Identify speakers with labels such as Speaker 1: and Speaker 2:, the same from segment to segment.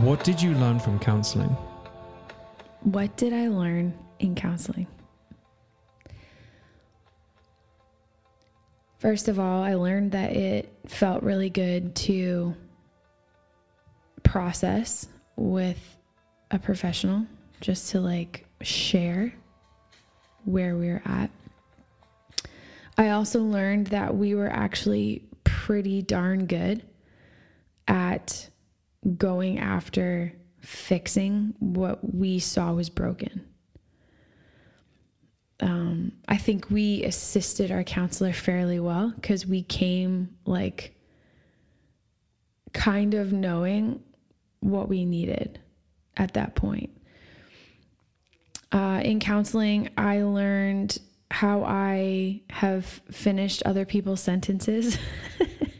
Speaker 1: What did you learn from counseling?
Speaker 2: What did I learn in counseling? First of all, I learned that it felt really good to process with a professional just to like share where we we're at. I also learned that we were actually pretty darn good going after fixing what we saw was broken. Um, I think we assisted our counselor fairly well because we came like kind of knowing what we needed at that point. Uh, in counseling, I learned how I have finished other people's sentences,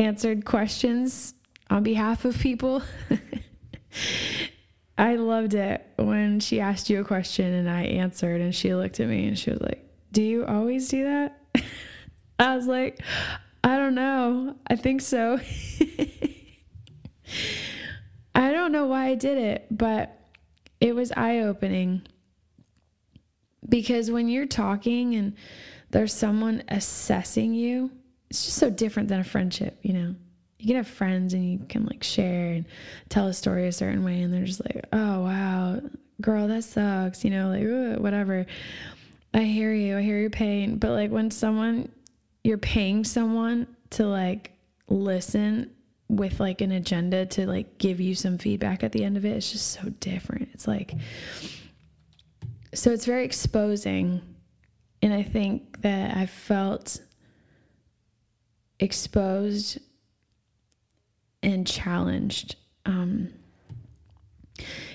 Speaker 2: answered questions on behalf of people. I loved it when she asked you a question and I answered, and she looked at me and she was like, Do you always do that? I was like, I don't know. I think so. I don't know why I did it, but it was eye opening. Because when you're talking and there's someone assessing you, it's just so different than a friendship, you know? You can have friends and you can like share and tell a story a certain way, and they're just like, oh, wow, girl, that sucks, you know, like, whatever. I hear you, I hear your pain. But like when someone, you're paying someone to like listen with like an agenda to like give you some feedback at the end of it, it's just so different. It's like, so it's very exposing. And I think that I felt exposed and challenged. Um,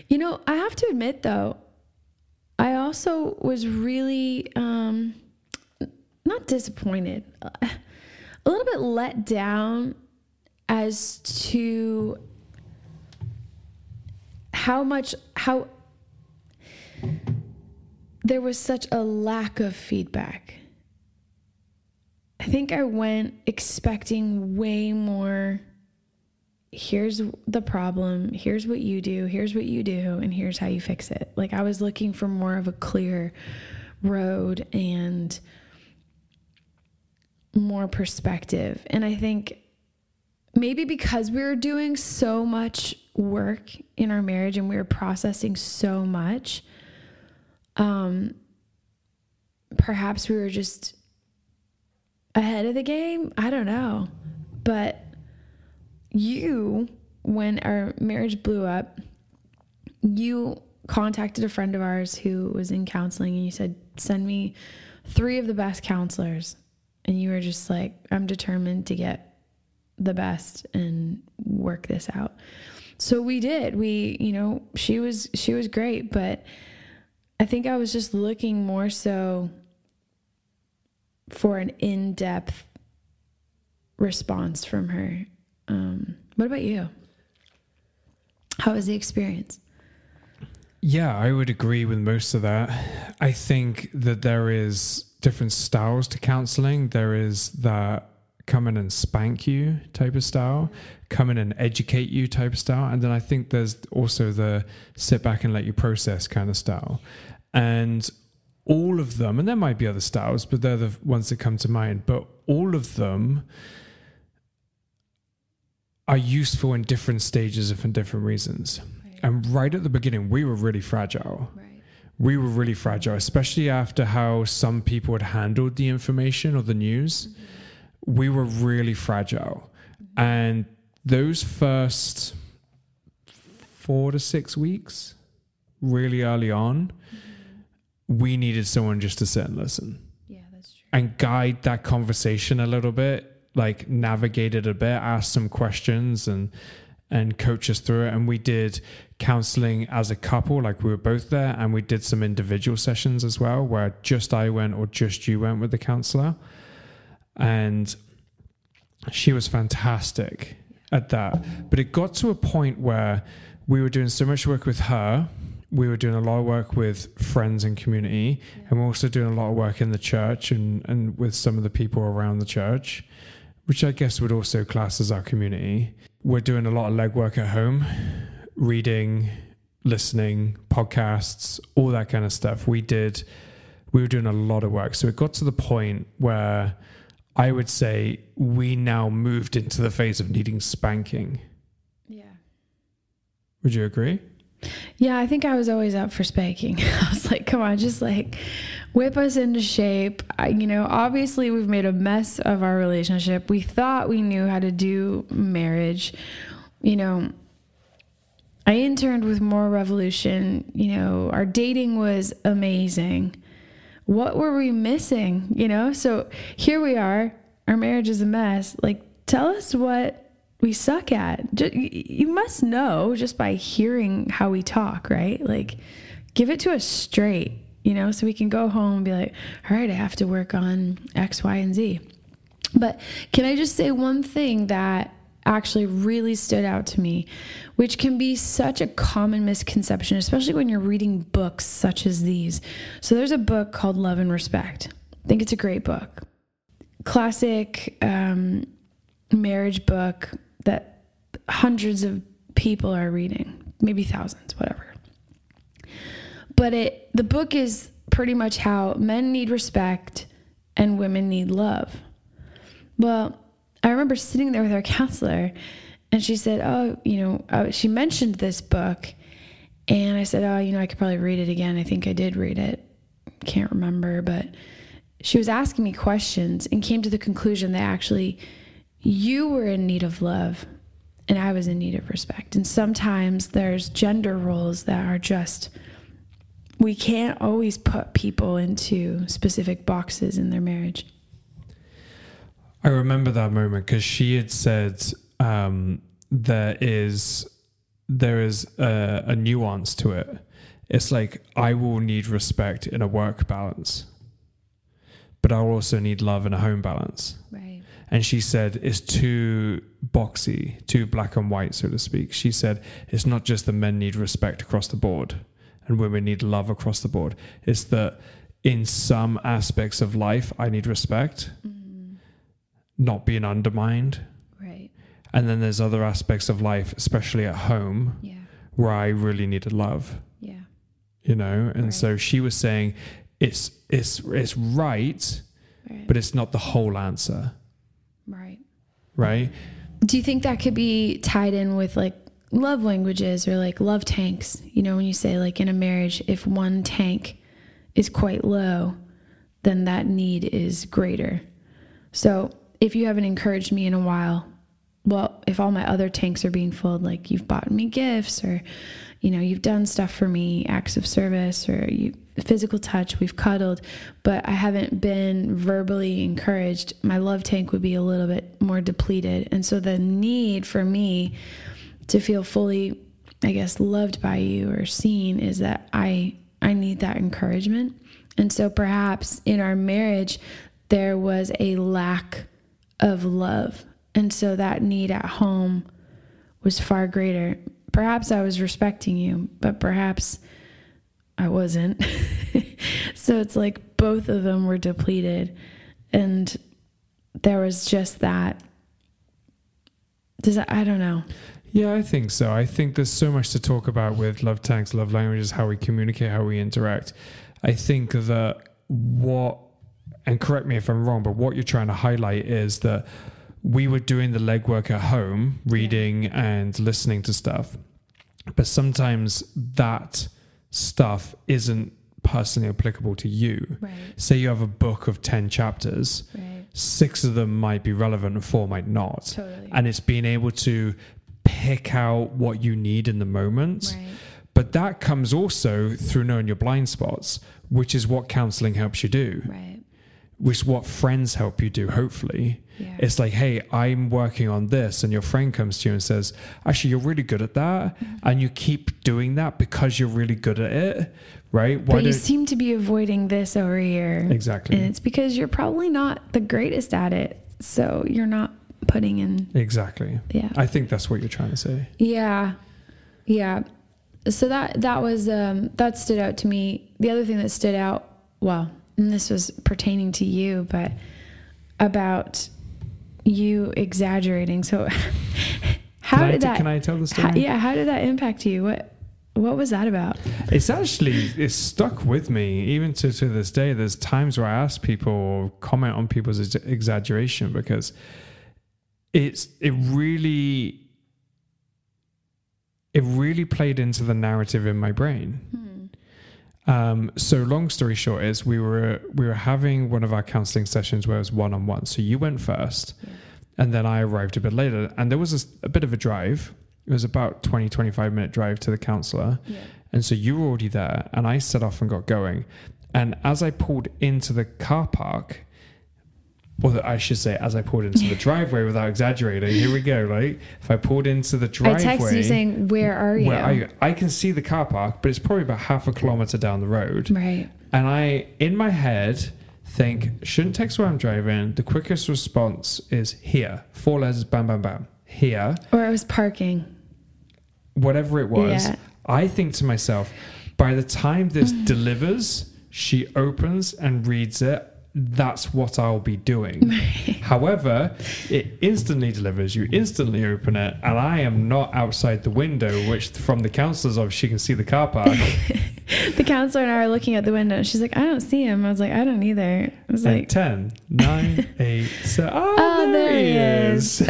Speaker 2: you know, I have to admit though, I also was really um, not disappointed, a little bit let down as to how much how there was such a lack of feedback. I think I went expecting way more. Here's the problem. Here's what you do. Here's what you do. And here's how you fix it. Like I was looking for more of a clear road and more perspective. And I think maybe because we were doing so much work in our marriage and we were processing so much um perhaps we were just ahead of the game i don't know but you when our marriage blew up you contacted a friend of ours who was in counseling and you said send me three of the best counselors and you were just like i'm determined to get the best and work this out. So we did. We, you know, she was she was great, but I think I was just looking more so for an in-depth response from her. Um, what about you? How was the experience?
Speaker 1: Yeah, I would agree with most of that. I think that there is different styles to counseling. There is that come in and spank you type of style, come in and educate you type of style. And then I think there's also the sit back and let you process kind of style. And all of them, and there might be other styles, but they're the ones that come to mind, but all of them are useful in different stages and for different reasons. Right. And right at the beginning, we were really fragile. Right. We were really fragile, especially after how some people had handled the information or the news. Mm-hmm we were really fragile. And those first four to six weeks, really early on, mm-hmm. We needed someone just to sit and listen.
Speaker 2: Yeah, that's true.
Speaker 1: And guide that conversation a little bit, like navigate it a bit, ask some questions and and coach us through it. And we did counseling as a couple, like we were both there, and we did some individual sessions as well, where just I went or just you went with the counselor and she was fantastic at that. But it got to a point where we were doing so much work with her. We were doing a lot of work with friends and community, yeah. and we're also doing a lot of work in the church and, and with some of the people around the church, which I guess would also class as our community. we're doing a lot of legwork at home, reading, listening, podcasts, all that kind of stuff. We did, we were doing a lot of work. So it got to the point where I would say we now moved into the phase of needing spanking.
Speaker 2: Yeah.
Speaker 1: Would you agree?
Speaker 2: Yeah, I think I was always up for spanking. I was like, come on, just like whip us into shape. I, you know, obviously we've made a mess of our relationship. We thought we knew how to do marriage. You know, I interned with Moral Revolution. You know, our dating was amazing. What were we missing? You know, so here we are. Our marriage is a mess. Like, tell us what we suck at. You must know just by hearing how we talk, right? Like, give it to us straight, you know, so we can go home and be like, all right, I have to work on X, Y, and Z. But can I just say one thing that actually really stood out to me, which can be such a common misconception, especially when you're reading books such as these. So, there's a book called Love and Respect. I think it's a great book. Classic um, marriage book that hundreds of people are reading, maybe thousands, whatever. But it the book is pretty much how men need respect and women need love. Well, I remember sitting there with our counselor and she said, "Oh, you know, uh, she mentioned this book." And I said, "Oh, you know, I could probably read it again. I think I did read it. Can't remember, but she was asking me questions and came to the conclusion that actually you were in need of love and I was in need of respect. And sometimes there's gender roles that are just, we can't always put people into specific boxes in their marriage.
Speaker 1: I remember that moment because she had said um, there is there is a, a nuance to it. It's like I will need respect in a work balance, but I'll also need love in a home balance.
Speaker 2: Right
Speaker 1: and she said it's too boxy, too black and white, so to speak. She said it's not just that men need respect across the board and women need love across the board. It's that in some aspects of life, I need respect, mm-hmm. not being undermined.
Speaker 2: Right.
Speaker 1: And then there's other aspects of life, especially at home,
Speaker 2: yeah.
Speaker 1: where I really needed love.
Speaker 2: Yeah.
Speaker 1: You know, and right. so she was saying it's it's it's right, right, but it's not the whole answer.
Speaker 2: Right. Do you think that could be tied in with like love languages or like love tanks? You know, when you say like in a marriage, if one tank is quite low, then that need is greater. So if you haven't encouraged me in a while, well, if all my other tanks are being filled, like you've bought me gifts or, you know, you've done stuff for me, acts of service or you physical touch, we've cuddled, but I haven't been verbally encouraged, my love tank would be a little bit more depleted. And so the need for me to feel fully, I guess, loved by you or seen is that I I need that encouragement. And so perhaps in our marriage there was a lack of love. And so that need at home was far greater. Perhaps I was respecting you, but perhaps I wasn't. so it's like both of them were depleted. And there was just that. Does that, I don't know.
Speaker 1: Yeah, I think so. I think there's so much to talk about with love tanks, love languages, how we communicate, how we interact. I think that what, and correct me if I'm wrong, but what you're trying to highlight is that we were doing the legwork at home, reading yeah. and listening to stuff. But sometimes that stuff isn't personally applicable to you.
Speaker 2: Right.
Speaker 1: Say you have a book of 10 chapters, right. six of them might be relevant and four might not.
Speaker 2: Totally.
Speaker 1: And it's being able to pick out what you need in the moment.
Speaker 2: Right.
Speaker 1: But that comes also through knowing your blind spots, which is what counseling helps you do.
Speaker 2: Right.
Speaker 1: Which what friends help you do, hopefully.
Speaker 2: Yeah.
Speaker 1: It's like, hey, I'm working on this. And your friend comes to you and says, actually, you're really good at that. Mm-hmm. And you keep doing that because you're really good at it. Right.
Speaker 2: Why but you seem to be avoiding this over here.
Speaker 1: Exactly.
Speaker 2: And it's because you're probably not the greatest at it. So you're not putting in.
Speaker 1: Exactly.
Speaker 2: Yeah.
Speaker 1: I think that's what you're trying to say.
Speaker 2: Yeah. Yeah. So that, that was, um, that stood out to me. The other thing that stood out, well, and this was pertaining to you, but about you exaggerating. So, How
Speaker 1: can
Speaker 2: did
Speaker 1: t-
Speaker 2: that?
Speaker 1: Can I tell the story?
Speaker 2: how, yeah, how did that impact you? What What was that about?
Speaker 1: It's actually it's stuck with me even to to this day. There's times where I ask people or comment on people's ex- exaggeration because it's it really it really played into the narrative in my brain. Hmm. Um, so long story short is we were we were having one of our counseling sessions where it was one on one. So you went first,
Speaker 2: Yeah.
Speaker 1: and then I arrived a bit later, and there was a bit of a drive. It was about 20, 25 minute drive to the counselor.
Speaker 2: Yeah.
Speaker 1: And so you were already there, and I set off and got going. And as I pulled into the car park, or the, I should say, as I pulled into the driveway without exaggerating, here we go, right? If I pulled into the driveway, I
Speaker 2: texted you saying, "Where are you?"
Speaker 1: where are you? I can see the car park, but it's probably about half a kilometer down the road.
Speaker 2: Right.
Speaker 1: And I, in my head, think, shouldn't text where I'm driving. The quickest response is here. Four letters, bam, bam, bam. Here.
Speaker 2: Or it was parking.
Speaker 1: Whatever it was.
Speaker 2: Yeah.
Speaker 1: I think to myself, by the time this delivers, she opens and reads it. That's what I'll be doing. However, it instantly delivers. You instantly open it, and I am not outside the window, which from the counselor's office, she can see the car park.
Speaker 2: The counselor and I are looking at the window. She's like, "I don't see him." I was like, "I don't either." I was
Speaker 1: And
Speaker 2: like,
Speaker 1: 10, 9, 8, 7. Oh,
Speaker 2: Oh,
Speaker 1: there,
Speaker 2: there
Speaker 1: he
Speaker 2: he
Speaker 1: is.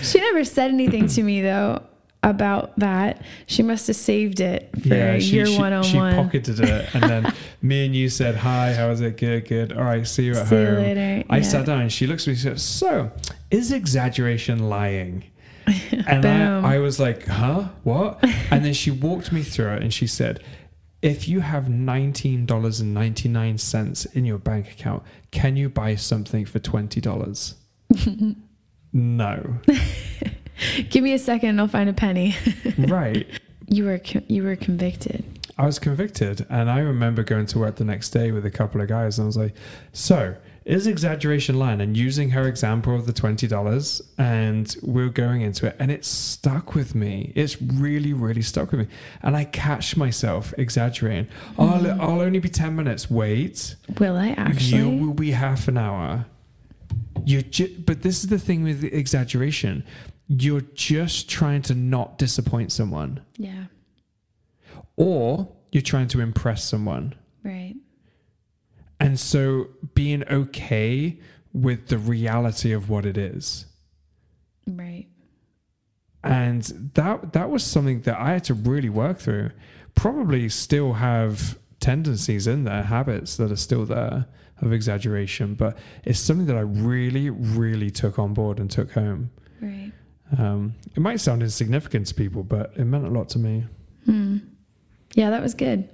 Speaker 2: she never said anything to me though about that. She must have saved it for
Speaker 1: she,
Speaker 2: your
Speaker 1: she,
Speaker 2: one on
Speaker 1: she
Speaker 2: one.
Speaker 1: pocketed it. And then me and you said, Hi, how is it? Good, good. All right, see you at
Speaker 2: See you
Speaker 1: home.
Speaker 2: later.
Speaker 1: I
Speaker 2: Yeah.
Speaker 1: sat down and she looks at me and says, So, is exaggeration lying? And. I, I was like, Huh? What? And then she walked me through it and she said, if you have $19.99 in your bank account, can you buy something for $20? no.
Speaker 2: Give me a second, and I'll find a penny.
Speaker 1: right.
Speaker 2: you were you were convicted.
Speaker 1: I was convicted, and I remember going to work the next day with a couple of guys, and I was like, "So, is exaggeration lying?" And using her example of the twenty dollars, and we're going into it, and it stuck with me. It's really, really stuck with me, and I catch myself exaggerating. Oh, I'll, mm-hmm. I'll only be ten minutes. Wait,
Speaker 2: Will I actually?
Speaker 1: you will be half an hour. You, ju- but this is the thing with exaggeration. You're just trying to not disappoint someone
Speaker 2: yeah.
Speaker 1: or you're trying to impress someone.
Speaker 2: Right.
Speaker 1: And so being okay with the reality of what it is.
Speaker 2: Right.
Speaker 1: And that that was something that I had to really work through. Probably still have tendencies in there, habits that are still there of exaggeration, but it's something that I really, really took on board and took home.
Speaker 2: Right.
Speaker 1: Um, it might sound insignificant to people, but it meant a lot to me.
Speaker 2: Hmm. Yeah, that was good.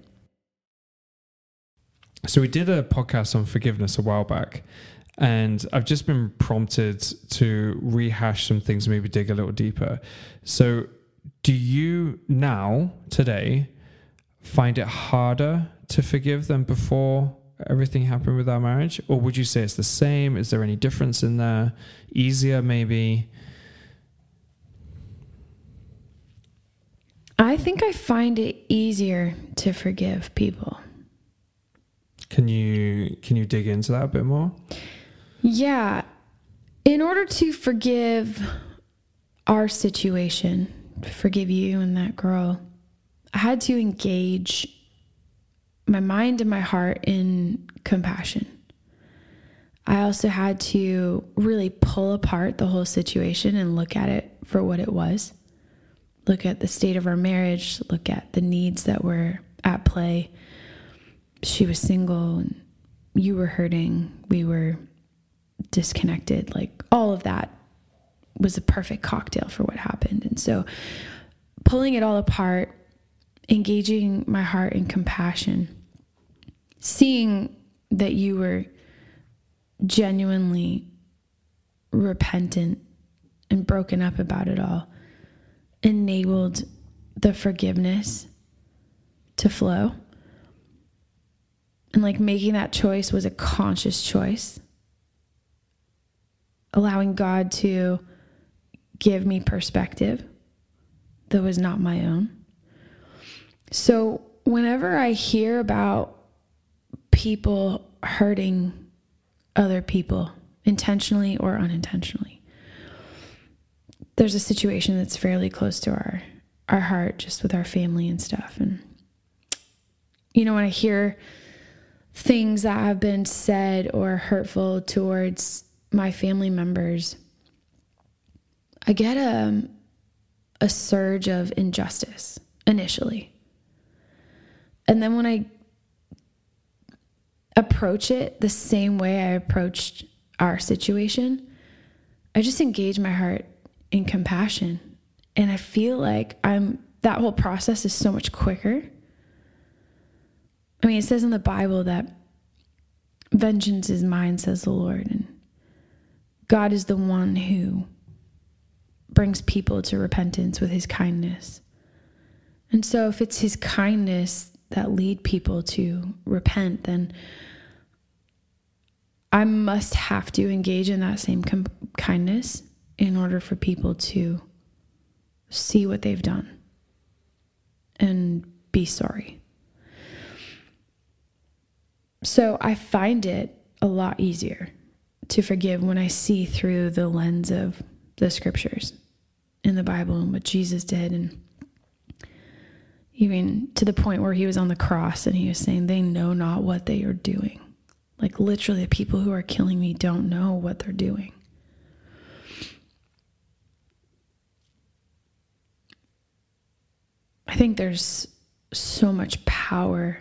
Speaker 1: So we did a podcast on forgiveness a while back, and I've just been prompted to rehash some things, maybe dig a little deeper. So, do you now today find it harder to forgive than before everything happened with our marriage, or would you say it's the same? Is there any difference in there? Easier, maybe?
Speaker 2: I think I find it easier to forgive people.
Speaker 1: Can you can you dig into that a bit more?
Speaker 2: Yeah. In order to forgive our situation, forgive you and that girl, I had to engage my mind and my heart in compassion. I also had to really pull apart the whole situation and look at it for what it was. Look at the state of our marriage, look at the needs that were at play. She was single and you were hurting, we were disconnected. Like all of that was a perfect cocktail for what happened. And so pulling it all apart, engaging my heart in compassion, seeing that you were genuinely repentant and broken up about it all enabled the forgiveness to flow. And like making that choice was a conscious choice. Allowing God to give me perspective that was not my own. So, whenever I hear about people hurting other people intentionally or unintentionally, there's a situation that's fairly close to our our heart just with our family and stuff. And you know when i hear things that have been said or hurtful towards my family members i get a a surge of injustice initially. And then when i approach it the same way i approached our situation i just engage my heart compassion and I feel like I'm that whole process is so much quicker. I mean, it says in the Bible that vengeance is mine, says the Lord. And God is the one who brings people to repentance with his kindness. And so, if it's his kindness that lead people to repent, then I must have to engage in that same com- kindness in order for people to see what they've done and be sorry. So I find it a lot easier to forgive when I see through the lens of the scriptures in the Bible and what Jesus did. And even to the point where he was on the cross and he was saying, They know not what they are doing. Like, literally, the people who are killing me don't know what they're doing. I think there's so much power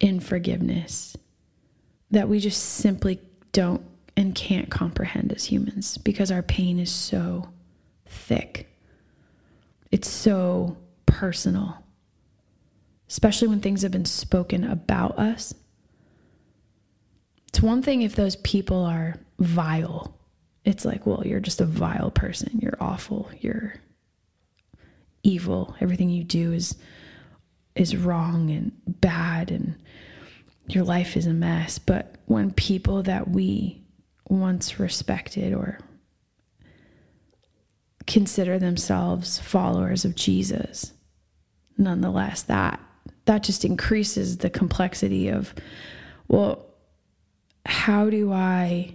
Speaker 2: in forgiveness that we just simply don't and can't comprehend as humans because our pain is so thick. It's so personal, especially when things have been spoken about us. It's one thing if those people are vile. It's like, well, you're just a vile person. You're awful. You're evil. Everything you do is is wrong and bad and your life is a mess. But when people that we once respected or consider themselves followers of Jesus, nonetheless, that that just increases the complexity of well, how do I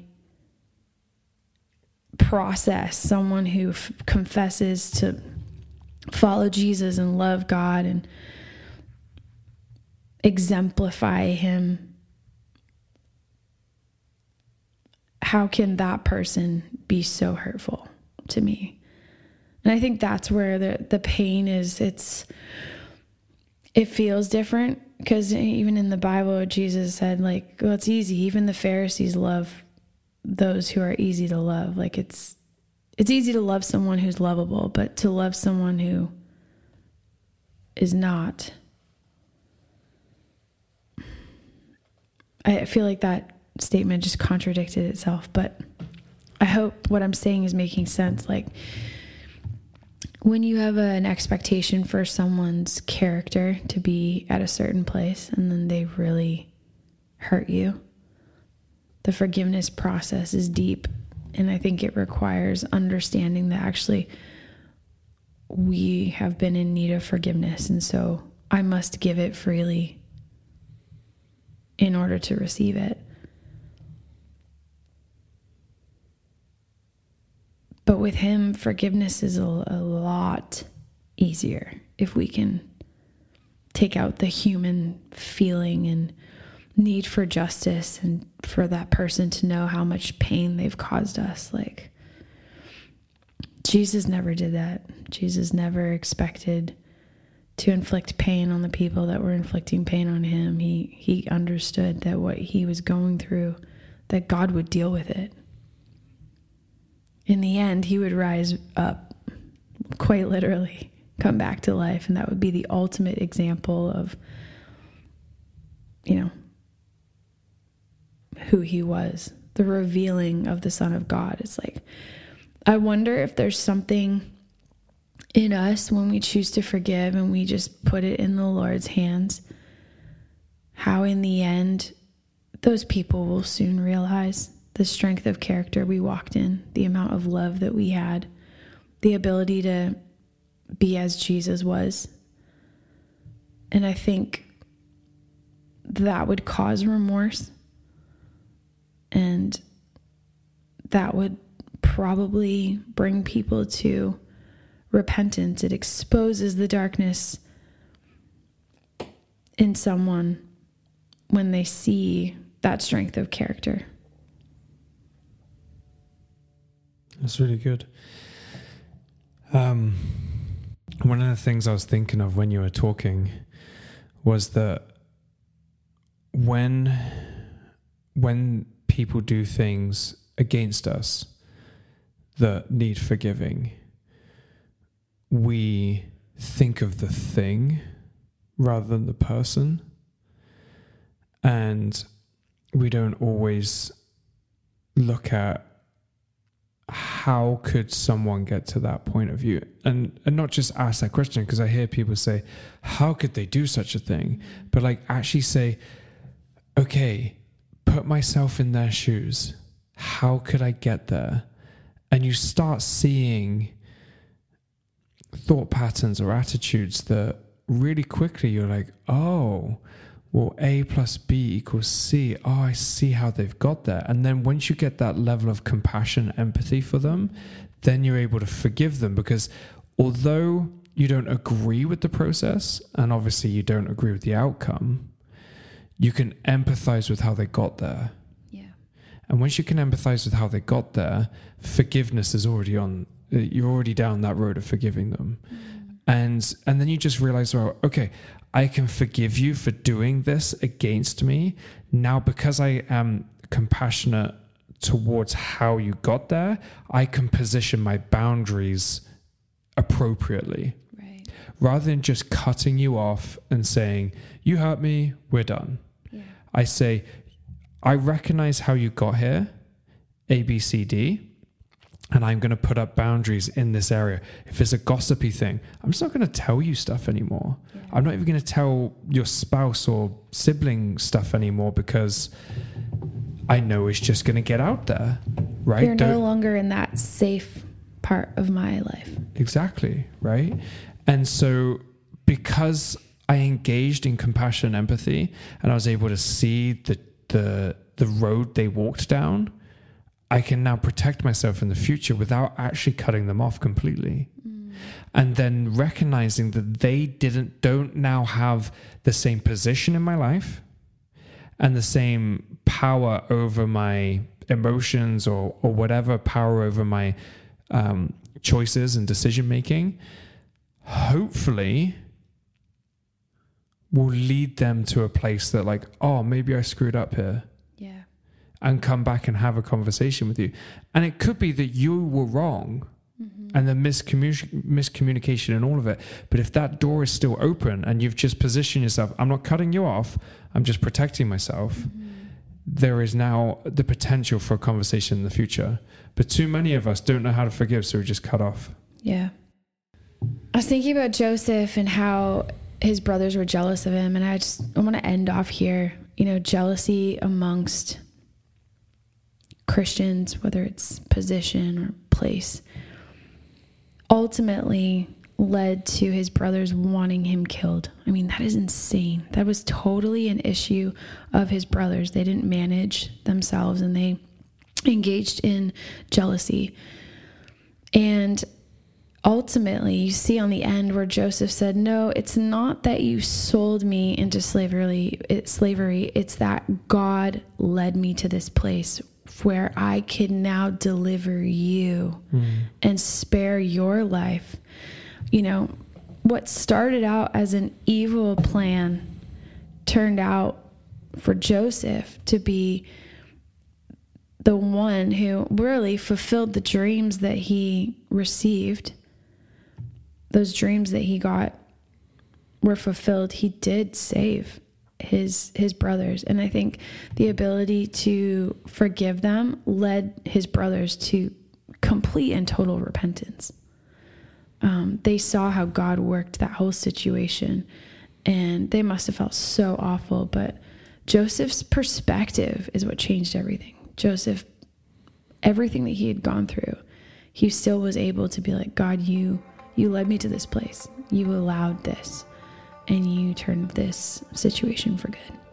Speaker 2: process someone who f- confesses to follow Jesus and love God and exemplify Him, how can that person be so hurtful to me? And I think that's where the, the pain is. It's, it feels different because even in the Bible, Jesus said, like, well, it's easy. Even the Pharisees love those who are easy to love. Like, it's, it's easy to love someone who's lovable, but to love someone who is not. I feel like that statement just contradicted itself, but I hope what I'm saying is making sense. Like, when you have an expectation for someone's character to be at a certain place and then they really hurt you, the forgiveness process is deep and I think it requires understanding that actually we have been in need of forgiveness. And so I must give it freely in order to receive it. But with Him, forgiveness is a, a lot easier if we can take out the human feeling and need for justice and for that person to know how much pain they've caused us. Like, Jesus never did that. Jesus never expected to inflict pain on the people that were inflicting pain on him. He he understood that what he was going through that God would deal with it. In the end, he would rise up quite literally, come back to life and that would be the ultimate example of you know who he was, the revealing of the Son of God. It's like, I wonder if there's something in us when we choose to forgive and we just put it in the Lord's hands, how in the end, those people will soon realize the strength of character we walked in, the amount of love that we had, the ability to be as Jesus was. And I think that would cause remorse and that would probably bring people to repentance. It exposes the darkness in someone when they see that strength of character.
Speaker 1: That's really good. Um, one of the things I was thinking of when you were talking was that when when people do things against us that need forgiving, we think of the thing rather than the person. And we don't always look at how could someone get to that point of view? And and not just ask that question because i hear people say how could they do such a thing? But like actually say okay put myself in their shoes how could i get there and you start seeing thought patterns or attitudes that really quickly you're like oh well, A plus B equals C. Oh, I see how they've got there. And then once you get that level of compassion, empathy for them, then you're able to forgive them because although you don't agree with the process, and obviously you don't agree with the outcome, you can empathize with how they got there.
Speaker 2: Yeah.
Speaker 1: And once you can empathize with how they got there, forgiveness is already on, you're already down that road of forgiving them. Mm. And, and then you just realize, well, okay, I can forgive you for doing this against me. Now, because I am compassionate towards how you got there, I can position my boundaries appropriately.
Speaker 2: Right.
Speaker 1: Rather than just cutting you off and saying, You hurt me, we're done. I say, I recognize how you got here, A, B, C, D and I'm going to put up boundaries in this area. If it's a gossipy thing, I'm just not going to tell you stuff anymore. Yeah. I'm not even going to tell your spouse or sibling stuff anymore because I know it's just going to get out there, right?
Speaker 2: You're Don't, no longer in that safe part of my life.
Speaker 1: Exactly, right? And so because I engaged in compassion and empathy and I was able to see the the the road they walked down, I can now protect myself in the future without actually cutting them off completely. Mm. And then recognizing that they didn't don't now have the same position in my life and the same power over my emotions or or whatever power over my um, choices and decision making. Hopefully, will lead them to a place that like, oh, maybe I screwed up here yeah and come back and have a conversation with you. And it could be that you were wrong mm-hmm. and the miscommun- miscommunication and all of it. But if that door is still open and you've just positioned yourself, I'm not cutting you off, I'm just protecting myself. Mm-hmm. There is now the potential for a conversation in the future. But too many of us don't know how to forgive, so we just cut off.
Speaker 2: Yeah. I was thinking about Joseph and how his brothers were jealous of him. And I just I want to end off here. You know, jealousy amongst Christians, whether it's position or place, ultimately led to his brothers wanting him killed. I mean, that is insane. That was totally an issue of his brothers. They didn't manage themselves and they engaged in jealousy. And ultimately, you see on the end where Joseph said, "No, it's not that you sold me into slavery. It's slavery. It's that God led me to this place where I can now deliver you mm. and spare your life. You know, what started out as an evil plan turned out for Joseph to be the one who really fulfilled the dreams that he received. Those dreams that he got were fulfilled. He did save his his brothers. And i think the ability to forgive them led his brothers to complete and total repentance. Um, they saw how god worked that whole situation and they must have felt so awful. But joseph's perspective is what changed everything. Joseph everything that he had gone through he still was able to be like god you you led me to this place you allowed this and you turned this situation for good.